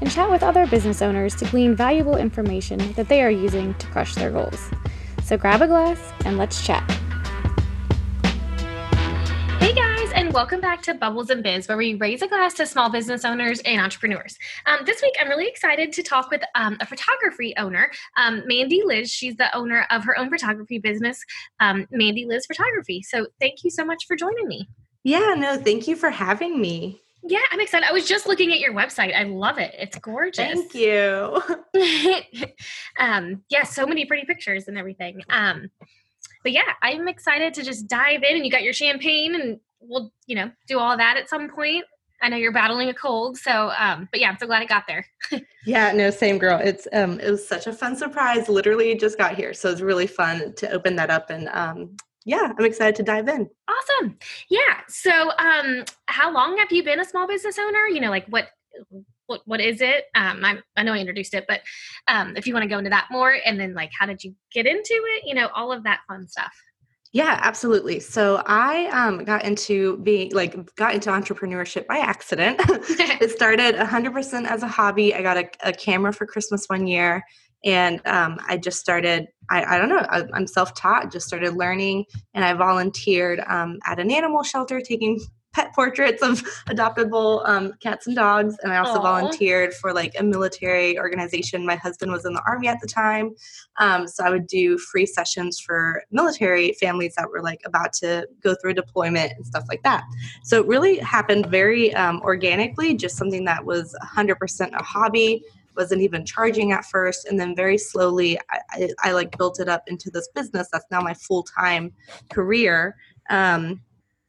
and chat with other business owners to glean valuable information that they are using to crush their goals. So grab a glass and let's chat. Hey guys, and welcome back to Bubbles and Biz, where we raise a glass to small business owners and entrepreneurs. Um, this week, I'm really excited to talk with um, a photography owner, um, Mandy Liz. She's the owner of her own photography business, um, Mandy Liz Photography. So, thank you so much for joining me. Yeah, no, thank you for having me. Yeah, I'm excited. I was just looking at your website. I love it. It's gorgeous. Thank you. um, yeah, so many pretty pictures and everything. Um, but yeah, I'm excited to just dive in. And you got your champagne, and we'll, you know, do all that at some point. I know you're battling a cold, so um, but yeah, I'm so glad I got there. yeah, no, same girl. It's um, it was such a fun surprise. Literally just got here, so it's really fun to open that up and um, yeah, I'm excited to dive in. Awesome. Yeah. So, um, how long have you been a small business owner? You know, like what what what is it? Um, I, I know I introduced it, but um, if you want to go into that more, and then like how did you get into it? You know, all of that fun stuff. Yeah, absolutely. So I um, got into being like got into entrepreneurship by accident. it started 100% as a hobby. I got a, a camera for Christmas one year, and um, I just started I, I don't know. I, am self-taught. Just started learning, and I volunteered um, at an animal shelter, taking pet portraits of adoptable um, cats and dogs. And I also Aww. volunteered for like a military organization. My husband was in the army at the time, um, so I would do free sessions for military families that were like about to go through a deployment and stuff like that. So it really happened very um, organically, just something that was 100% a hobby wasn't even charging at first and then very slowly I, I, I like built it up into this business that's now my full-time career. Um,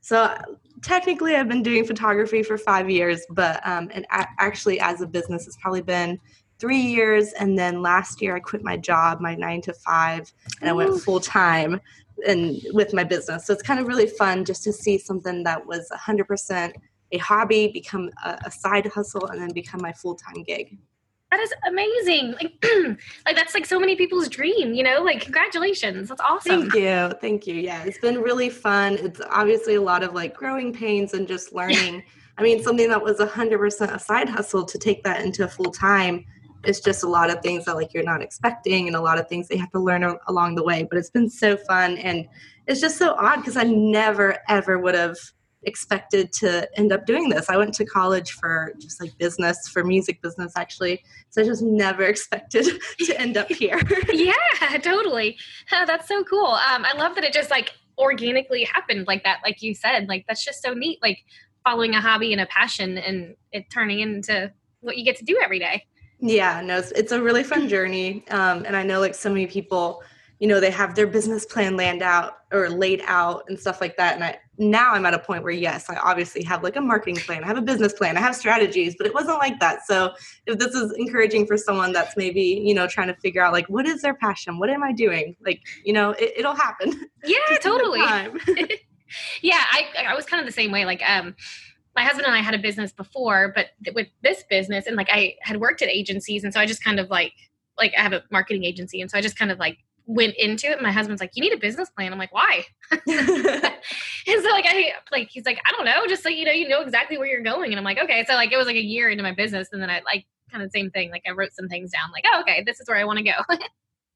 so technically i've been doing photography for five years but um, and a- actually as a business it's probably been three years and then last year i quit my job my nine to five and i went full-time and with my business. So it's kind of really fun just to see something that was 100% a hobby become a, a side hustle and then become my full-time gig that is amazing. Like, like that's like so many people's dream, you know? Like, congratulations. That's awesome. Thank you. Thank you. Yeah, it's been really fun. It's obviously a lot of like growing pains and just learning. I mean, something that was 100% a side hustle to take that into full time it's just a lot of things that like you're not expecting and a lot of things they have to learn along the way but it's been so fun and it's just so odd because i never ever would have expected to end up doing this. I went to college for just like business, for music business actually. So I just never expected to end up here. yeah, totally. Oh, that's so cool. Um, I love that it just like organically happened like that, like you said. Like that's just so neat. Like following a hobby and a passion and it turning into what you get to do every day. Yeah, no, it's, it's a really fun journey. Um, and I know like so many people you know they have their business plan laid out or laid out and stuff like that. And i now i'm at a point where yes i obviously have like a marketing plan i have a business plan i have strategies but it wasn't like that. So if this is encouraging for someone that's maybe you know trying to figure out like what is their passion? What am i doing? Like you know it, will happen. Yeah totally. yeah i i was kind of the same way. Like um my husband and I had a business before, but with this business and like I had worked at agencies and so I just kind of like like I have a marketing agency and so I just kind of like went into it my husband's like you need a business plan. I'm like why? And so like i like he's like i don't know just so you know you know exactly where you're going. And i'm like okay. So like it was like a year into my business and then i like kind of the same thing like i wrote some things down like oh okay this is where i want to go.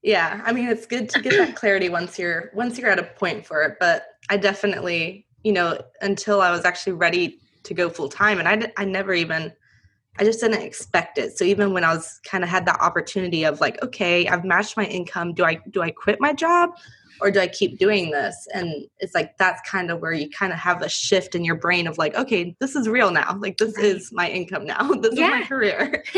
Yeah i mean it's good to get that clarity once you're once you're at a point for it but i definitely you know until i was actually ready to go full time and i i never even I just didn't expect it. So even when I was kind of had that opportunity of like, okay, I've matched my income. Do I do I quit my job or do I keep doing this? And it's like that's kind of where you kind of have a shift in your brain of like, okay, this is real now. Like this right. is my income now. This yeah. is my career.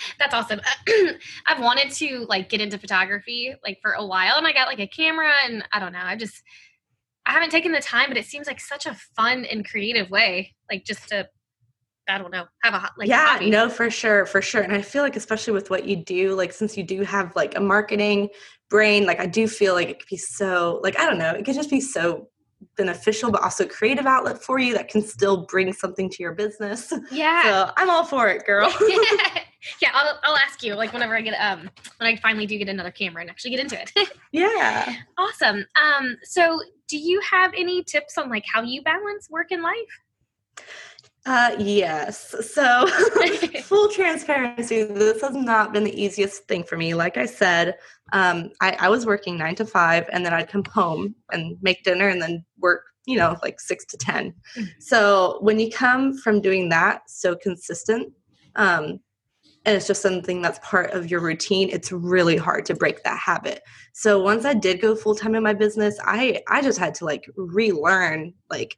that's awesome. I've wanted to like get into photography like for a while and I got like a camera and I don't know. I just I haven't taken the time, but it seems like such a fun and creative way, like just to I don't know, have a hot, like yeah, no, for sure, for sure. And I feel like especially with what you do, like since you do have like a marketing brain like i do feel like it could be so like i don't know it could just be so beneficial but also creative outlet for you that can still bring something to your business. Yeah. So i'm all for it girl. Yeah I'll, I'll ask you like whenever i get um when i finally do get another camera and actually get into it. Yeah. Awesome um so do you have any tips on like how you balance work and life uh, yes. So, full transparency, this has not been the easiest thing for me. Like I said, um, I, I was working nine to five, and then I'd come home and make dinner and then work, you know, like six to 10. Mm-hmm. So, when you come from doing that so consistent, um, and it's just something that's part of your routine it's really hard to break that habit so once i did go full time in my business i i just had to like relearn like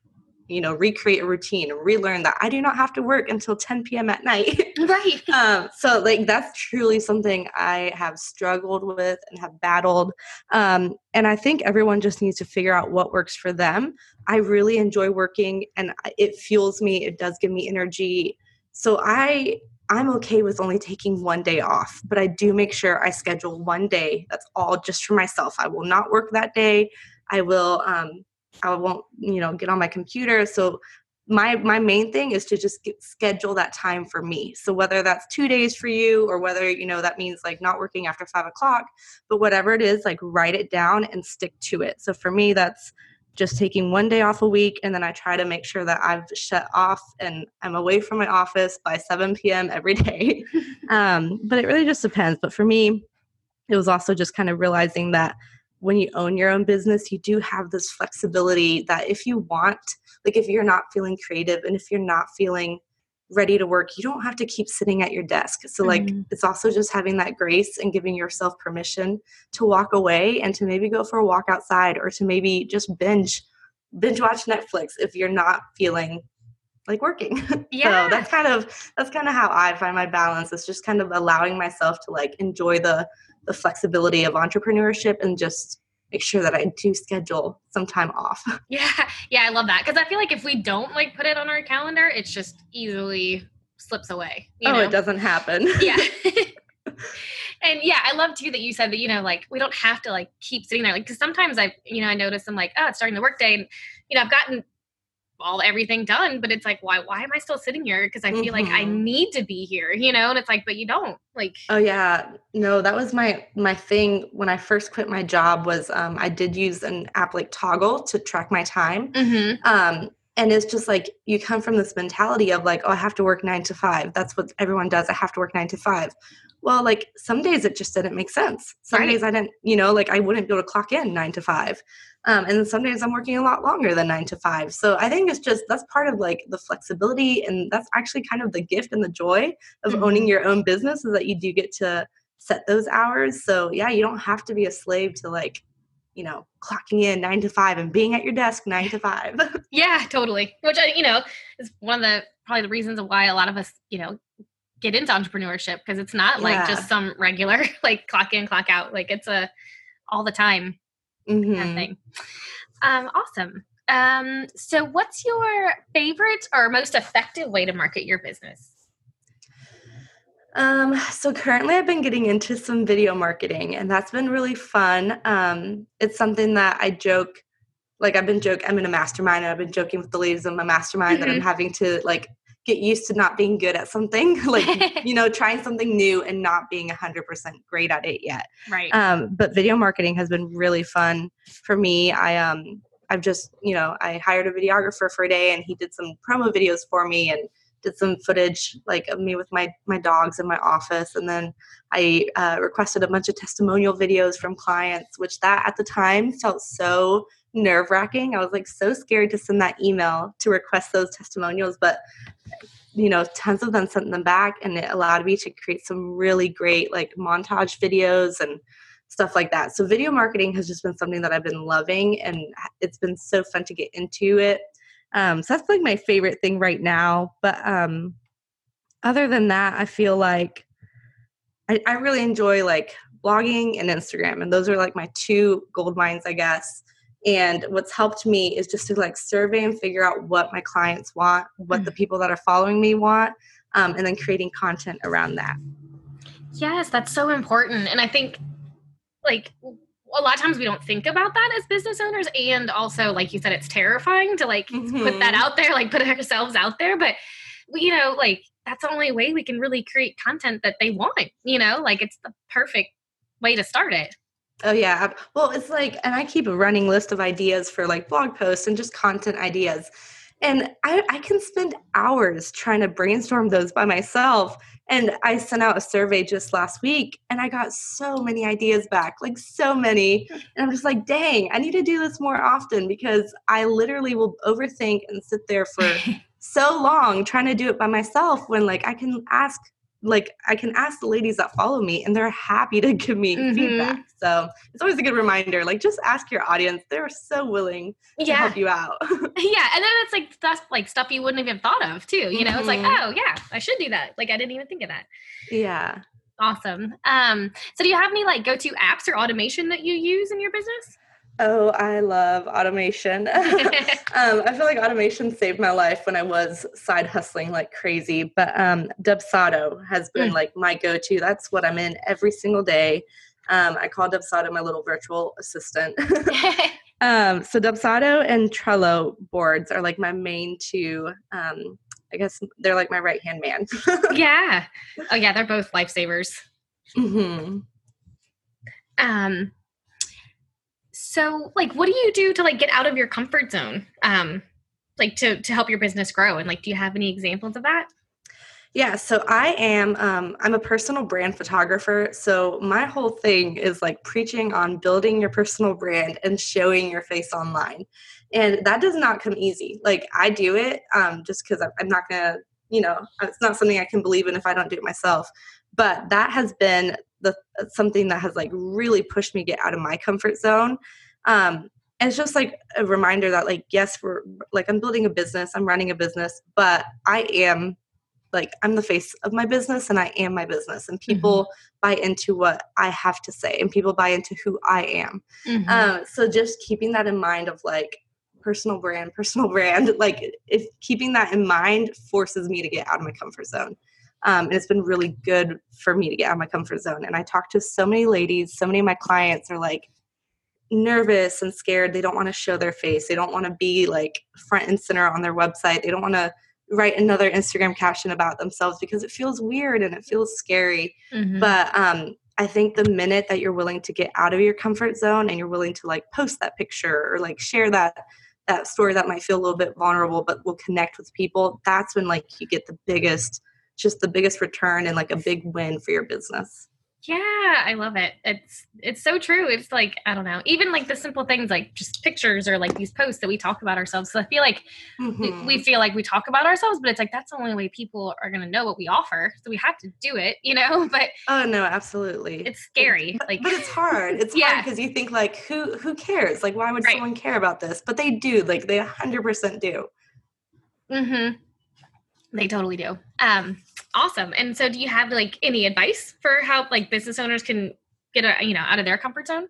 you know recreate a routine and relearn that i do not have to work until 10 p.m at night. Right. Um, so like that's truly something i have struggled with and have battled. Um, and i think everyone just needs to figure out what works for them. I really enjoy working and it fuels me it does give me energy. So i i'm okay with only taking one day off but i do make sure i schedule one day that's all just for myself. I will not work that day. I will um, I won't, you know, get on my computer. So my my main thing is to just get, schedule that time for me. So whether that's two days for you, or whether you know that means like not working after five o'clock, but whatever it is, like write it down and stick to it. So for me, that's just taking one day off a week and then I try to make sure that I've shut off and I'm away from my office by 7 p.m. every day. um, but it really just depends. But for me, it was also just kind of realizing that when you own your own business, you do have this flexibility that if you want, like if you're not feeling creative and if you're not feeling ready to work, you don't have to keep sitting at your desk. So, like, mm-hmm. it's also just having that grace and giving yourself permission to walk away and to maybe go for a walk outside or to maybe just binge binge watch Netflix if you're not feeling like working. Yeah. so that's kind of that's kind of how I find my balance. It's just kind of allowing myself to like enjoy the the flexibility of entrepreneurship and just make sure that I do schedule some time off. Yeah. Yeah, I love that. Because I feel like if we don't like put it on our calendar, it's just easily slips away. oh, know? it doesn't happen. Yeah. and yeah, I love too that you said that, you know, like we don't have to like keep sitting there. Like, cause sometimes I, you know, I notice I'm like, oh, it's starting the workday. And, you know, I've gotten all everything done but it's like why why am i still sitting here because i feel mm-hmm. like i mm-hmm. need to be here you know and it's like but you don't like oh yeah no that was my my thing when i first quit my job was um, i did use an app like Toggl to track my time mm-hmm. um, and it's just like you come from this mentality of like oh i have to work nine to five that's what everyone does i have to work nine to five well like some days it just didn't make sense. Some right. days i didn't you know like i wouldn't be able to clock in nine to five. Um, and then some days i'm working a lot longer than nine to five. So i think it's just that's part of like the flexibility and that's actually kind of the gift and the joy of mm-hmm. owning your own business is that you do get to set those hours. So yeah you don't have to be a slave to like you know clocking in nine to five and being at your desk nine to five. Yeah totally. Which i you know is one of the probably the reasons of why a lot of us you know get into entrepreneurship because it's not yeah. like just some regular like clock in clock out like it's a all the time mm-hmm. kind of thing um awesome um so what's your favorite or most effective way to market your business um, so currently I've been getting into some video marketing and that's been really fun. Um, it's something that I joke, like I've been joke, I'm in a mastermind and I've been joking with the ladies in my mastermind mm-hmm. that I'm mm-hmm. having to like get used to not being good at something like you know trying something new and not being 100% great at it yet. Right. Um, but video marketing has been really fun for me. I um i've just you know i hired a videographer for a day and he did some promo videos for me and did some footage like of me with my my dogs in my office and then i uh, requested a bunch of testimonial videos from clients which that at the time felt so nerve wracking. I was like so scared to send that email to request those testimonials, but you know, tons of them sent them back and it allowed me to create some really great like montage videos and stuff like that. So video marketing has just been something that I've been loving and it's been so fun to get into it. Um, so that's like my favorite thing right now. But um, other than that, I feel like I, I really enjoy like blogging and Instagram, and those are like my two gold mines, I guess. And what's helped me is just to like survey and figure out what my clients want, what mm-hmm. the mm. people that are following me want, um, and then creating content around that. Yes, that's so important. And I think like a lot of times we don't think about that as business owners and also like you said it's terrifying to like mm-hmm. put that mm-hmm. out there like put ourselves out there but you know like that's the only way we can really create content that they want you know like it's the perfect way to start it Oh yeah. Well, it's like, and I keep a running list of ideas for like blog posts and just content ideas. And I, I can spend hours trying to brainstorm those by myself. And I sent out a survey just last week and I got so many ideas back, like so many. And I'm just like, dang, I need to do this more often because I literally will overthink and sit there for so long trying to do it by myself when like I can ask like I can ask the ladies that follow me and they're happy to give me mm-hmm. feedback. So it's always a good reminder. Like just ask your audience. They're so willing to yeah. help you out. yeah. And then it's like that's like stuff you wouldn't even thought of too. You know, mm-hmm. it's like, mm-hmm. oh yeah, I should do that. Like I didn't even think of that. Yeah. Awesome. Um, so do you have any like go-to apps or automation that you use in your business? Oh, I love automation. um, I feel like automation saved my life when I was side hustling like crazy. But um, Dubsado has been mm. like my go to. That's what I'm in every single day. Um, I call Dubsado my little virtual assistant. um, so Dubsado and Trello boards are like my main two. Um, I guess they're like my right hand man. yeah. Oh yeah, they're both lifesavers. Mm-hmm. Um so like what do you do to like get out of your comfort zone um like to to help your business grow? And like do you have any examples of that? Yeah so i am um, i'm a personal brand photographer. So my whole thing is like preaching on building your personal brand and showing your face online. And that does not come easy. Like i do it um, just because i'm not gonna you know it's not something i can believe in if i don't do it myself but that has been the something that has like really pushed me get out of my comfort zone um, and it's just like a reminder that like yes we're like i'm building a business i'm running a business but i am like i'm the face of my business and i am my business and people mm-hmm. buy into what i have to say and people buy into who i am mm-hmm. um, so just keeping that in mind of like personal brand personal brand like if keeping that in mind forces me to get out of my comfort zone um, and it's been really good for me to get out of my comfort zone and i talk to so many ladies so many of my clients are like nervous and scared. They don't want to show their face. They don't want to be like front and center on their website. They don't want to write another Instagram caption about themselves because it feels weird and it feels scary. Mm-hmm. But um, I think the minute that you're willing to get out of your comfort zone and you're willing to like post that picture or like share that that story that might feel a little bit vulnerable but will connect with people, that's when like you get the biggest just the biggest return and like a big win for your business. Yeah, I love it. It's it's so true. It's like I don't know, even like the simple things like just pictures or like these posts that we talk about ourselves. So I feel like mm-hmm. we feel like we talk about ourselves, but it's like that's the only way people are going to know what we offer. So we have to do it, you know. But oh no, absolutely, it's scary. But, like, but it's hard. It's yeah. hard because you think like who who cares? Like why would right. someone care about this? But they do. Like they hundred percent do. Mm-hmm. They totally do. Um, awesome. And so, do you have like any advice for how like business owners can get a, you know out of their comfort zone?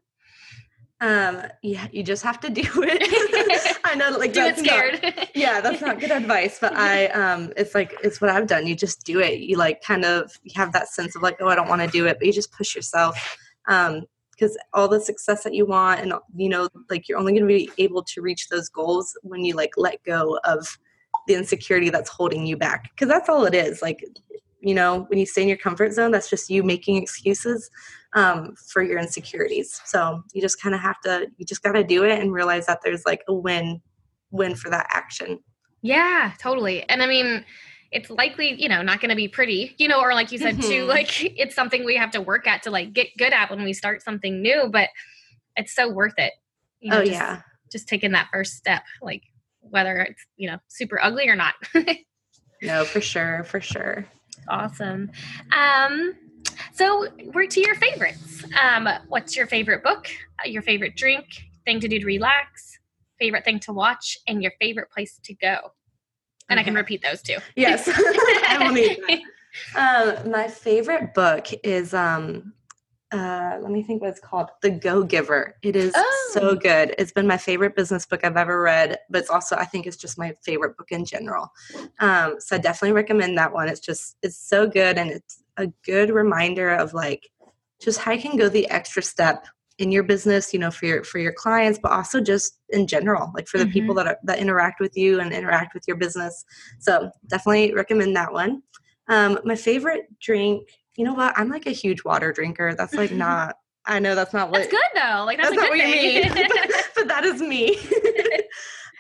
Um, yeah, you just have to do it. I know, like do that's it scared. Not, yeah, that's not good advice, but I um, it's like it's what I've done. You just do it. You like kind of you have that sense of like, oh, I don't want to do it, but you just push yourself. Um, because all the success that you want and you know like you're only going to be able to reach those goals when you like let go of the insecurity that's holding you back because that's all it is like you know when you stay in your comfort zone that's just you making excuses um, for your insecurities. So you just kind of have to you just got to do it and realize that there's like a win win for that action. Yeah totally. And i mean it's likely you know not going to be pretty you know or like you said mm-hmm. too like it's something we have to work at to like get good at when we start something new but it's so worth it you know, oh just, yeah. just taking that first step like whether it's you know super ugly or not. No for sure for sure. Awesome. Um so we're to your favorites. Um what's your favorite book uh, your favorite drink thing to do to relax favorite thing to watch and your favorite place to go? And okay. i can repeat those too. Yes. I will need that. Um, my favorite book is um uh, let me think what it's called the go giver it is oh. so good it's been my favorite business book i've ever read but it's also i think it's just my favorite book in general um, so i definitely recommend that one it's just it's so good and it's a good reminder of like just how you can go the extra step in your business, you know, for your for your clients, but also just in general, like for the mm-hmm. people that are, that interact with you and interact with your business. So definitely recommend that one. Um, my favorite drink, you know what? I'm like a huge water drinker. That's like not. I know that's not what. That's good though. Like that's, that's not what thing. you mean. but that is me.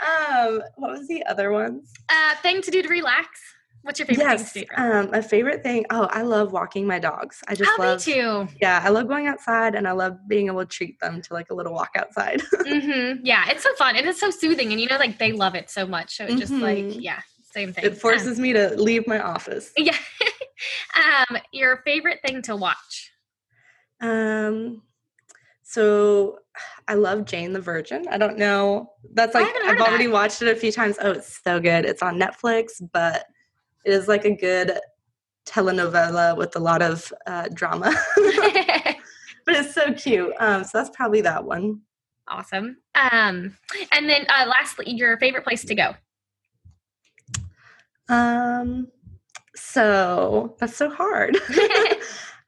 um, what was the other ones? Uh, thing to do to relax. What's your favorite yes, thing to do? Um, my favorite thing, oh, I love walking my dogs. I just oh, love me too. Yeah, I love going outside and I love being able to treat them to like a little walk outside. mm-hmm. Yeah, it's so fun and it's so soothing and you know like they love it so much. So it just mm-hmm. like yeah, same thing. It forces um, me to leave my office. Yeah. um, your favorite thing to watch? Um so I love Jane the Virgin. I don't know. That's like I've already watched it a few times. Oh, it's so good. It's on Netflix, but it is like a good telenovela with a lot of uh, drama. but it's so cute. Um, so that's probably that one. Awesome. Um, and then uh, lastly, your favorite place to go? Um, so that's so hard.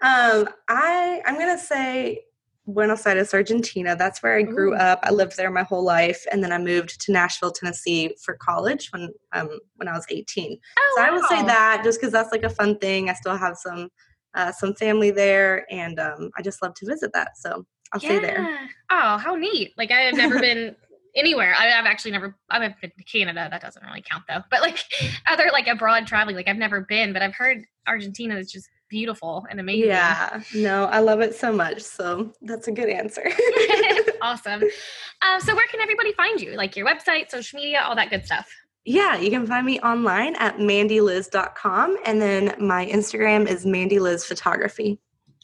um, I I'm gonna say Buenos Aires, Argentina. That's where I grew Ooh. up. I lived there my whole life, and then I moved to Nashville, Tennessee for college when um when I was 18. Oh, so wow. I will say that just because that's like a fun thing. I still have some uh, some family there, and um, I just love to visit that. So I'll yeah. stay there. Oh, how neat! Like I have never been anywhere. I, have actually never. I've been to Canada. That doesn't really count though. But like other like abroad traveling, like I've never been. But I've heard Argentina is just beautiful and amazing. Yeah, no, I love it so much. So that's a good answer. awesome. Uh, so, where can everybody find you? Like your website, social media, all that good stuff. Yeah, you can find me online at mandyliz.com. And then my Instagram is mandylizphotography.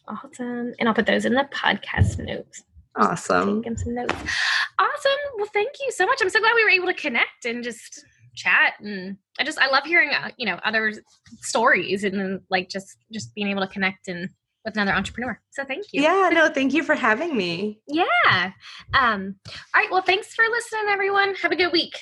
Awesome. And I'll put those in the podcast notes. Awesome. Taking some notes. Awesome. Well, thank you so much. I'm so glad we were able to connect and just chat and i just i love hearing uh, you know other stories and like just just being able to connect and with another entrepreneur so thank you yeah no thank you for having me yeah um all right well thanks for listening everyone have a good week